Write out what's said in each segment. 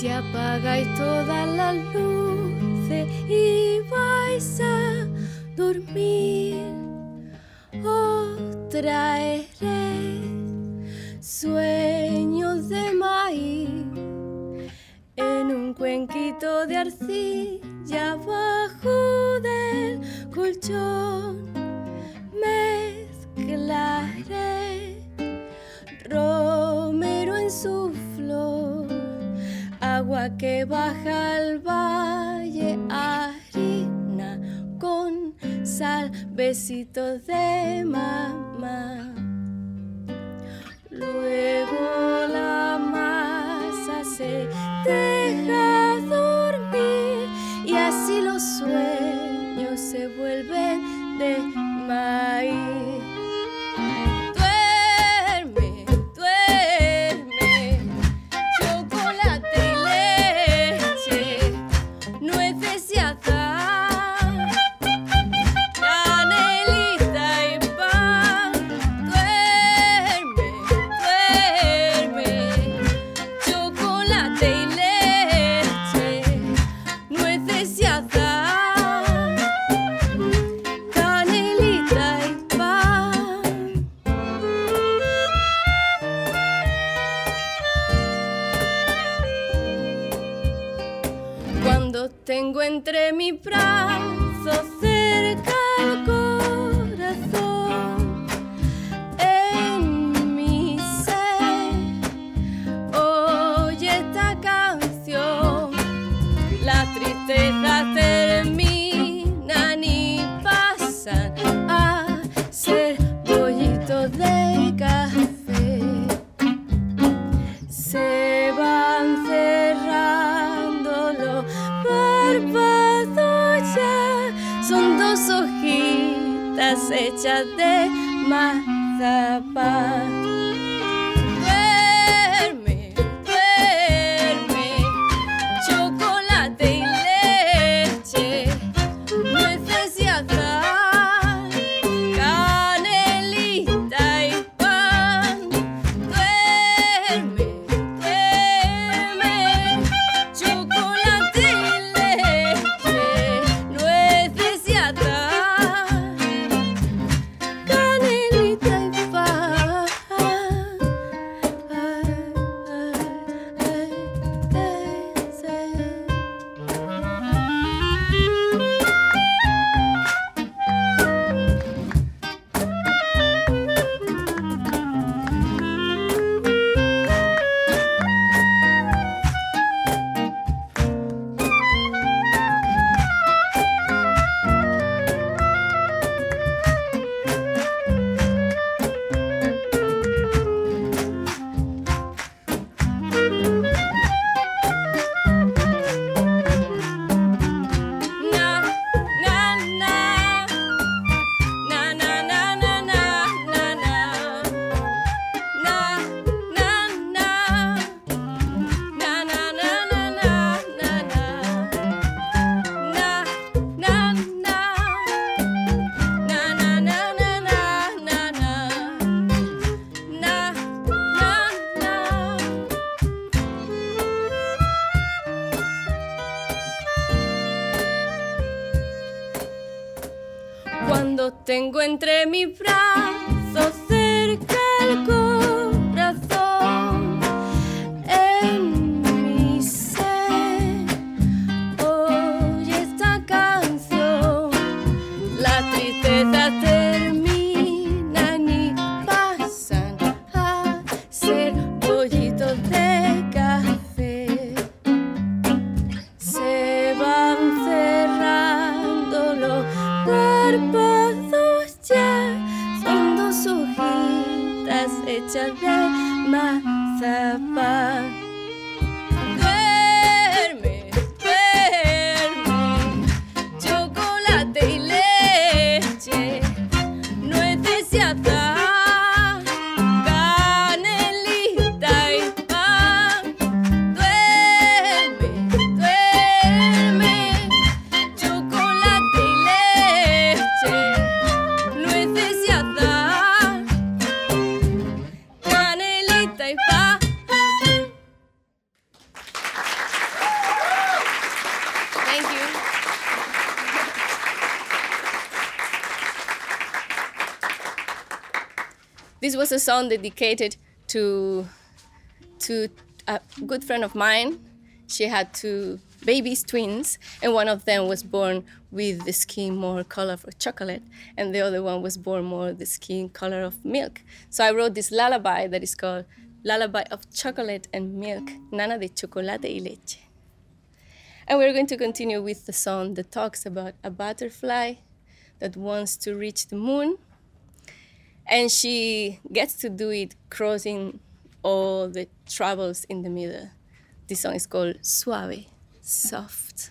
se apagáis todas las luces y vais a dormir, os traeré sueños de maíz en un cuenquito de arcilla. que baja al valle harina con sal, de mar. my Tengo entre mi brazos A song dedicated to to a good friend of mine. She had two babies, twins, and one of them was born with the skin more color of chocolate, and the other one was born more the skin color of milk. So I wrote this lullaby that is called Lullaby of Chocolate and Milk, Nana de Chocolate y Leche. And we're going to continue with the song that talks about a butterfly that wants to reach the moon. And she gets to do it crossing all the troubles in the middle. This song is called Suave, soft.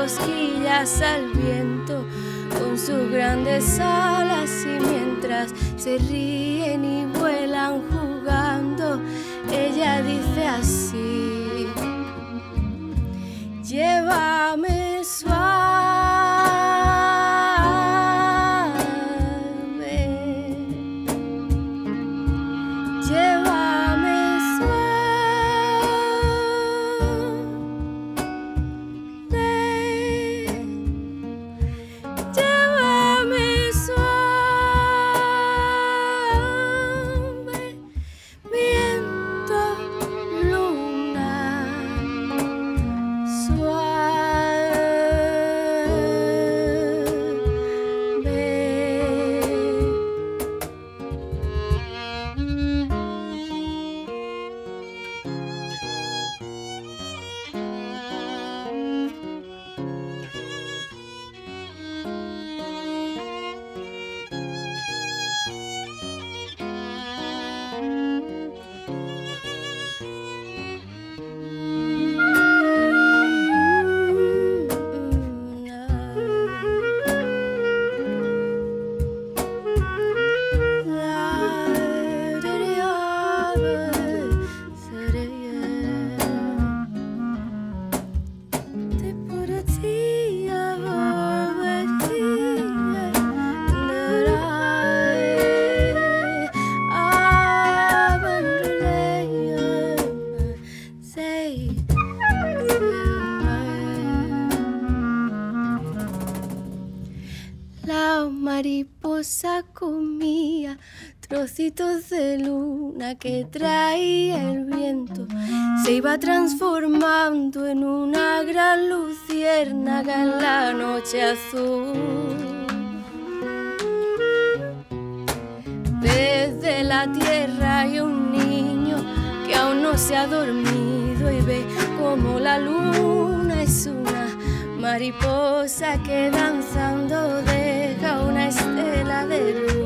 Cosquillas al viento con sus grandes alas y mientras se ríen y vuelan jugando, ella dice así. Llévame de luna que traía el viento. Se iba transformando en una gran luciérnaga en la noche azul. Desde la tierra hay un niño que aún no se ha dormido y ve como la luna es una mariposa que danzando deja una estela de luz.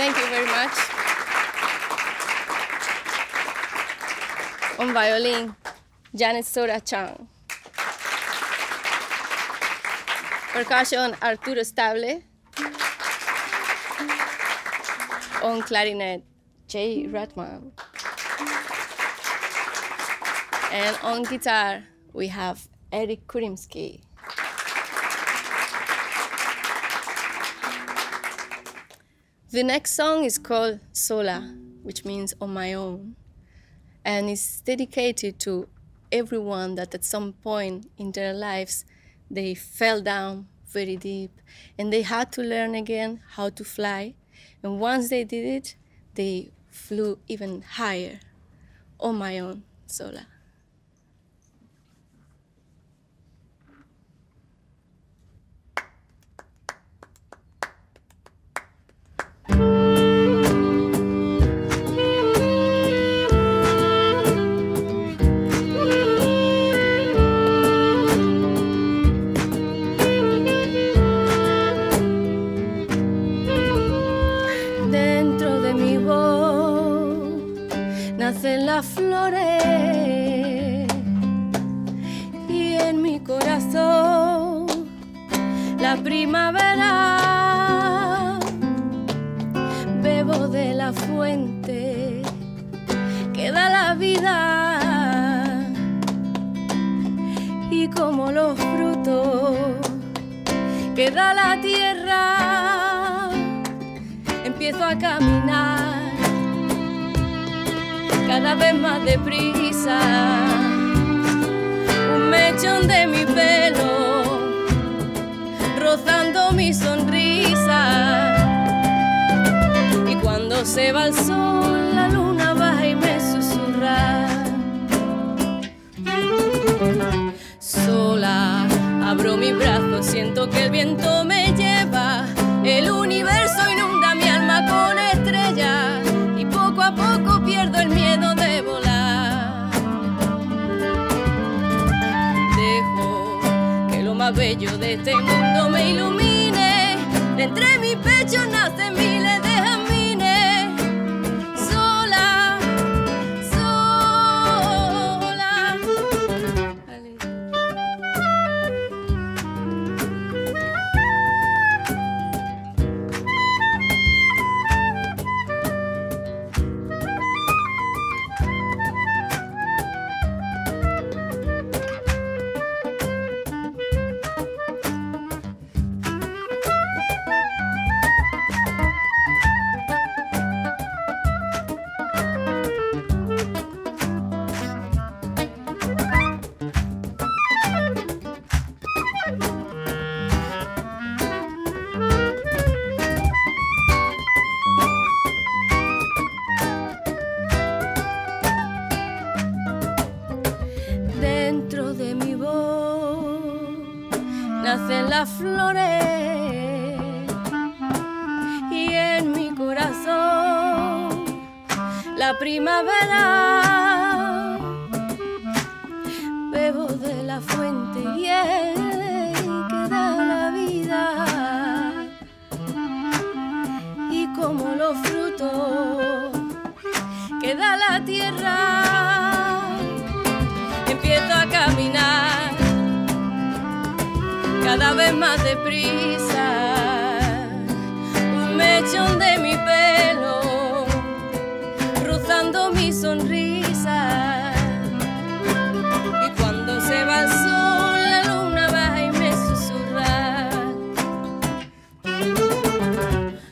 Thank you very much. On violin, Janet Sora Chang. Percussion, Arturo Stable. On clarinet, Jay Ratman. And on guitar, we have Eric Kurimsky. The next song is called Sola, which means on my own, and it's dedicated to everyone that at some point in their lives they fell down very deep and they had to learn again how to fly. And once they did it, they flew even higher on my own, Sola. la fuente que da la vida. Y como los frutos que da la tierra empiezo a caminar cada vez más deprisa. Un mechón de mi pelo rozando mi sonrisa. cuando se va el sol, la luna baja y me susurra. Sola, abro mi brazo, siento que el viento me lleva. El universo inunda mi alma con estrellas y poco a poco pierdo el miedo de volar. Dejo que lo más bello de este mundo me ilumine. Entre mi pecho nace mi primavera. Bebo de la fuente y el que da la vida. Y como los frutos que da la tierra, empiezo a caminar cada vez más deprisa. Un mechón de mi sonrisa. Y cuando se va el sol, la luna baja y me susurra.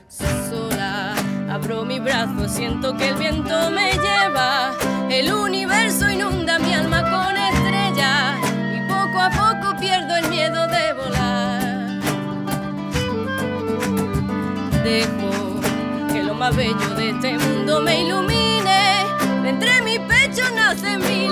Sola, abro mi brazo, siento que el viento me lleva. El universo inunda mi alma con estrellas. Y poco a poco pierdo el miedo de volar. Dejo que lo más bello de este mundo me ilumine. yo nace mi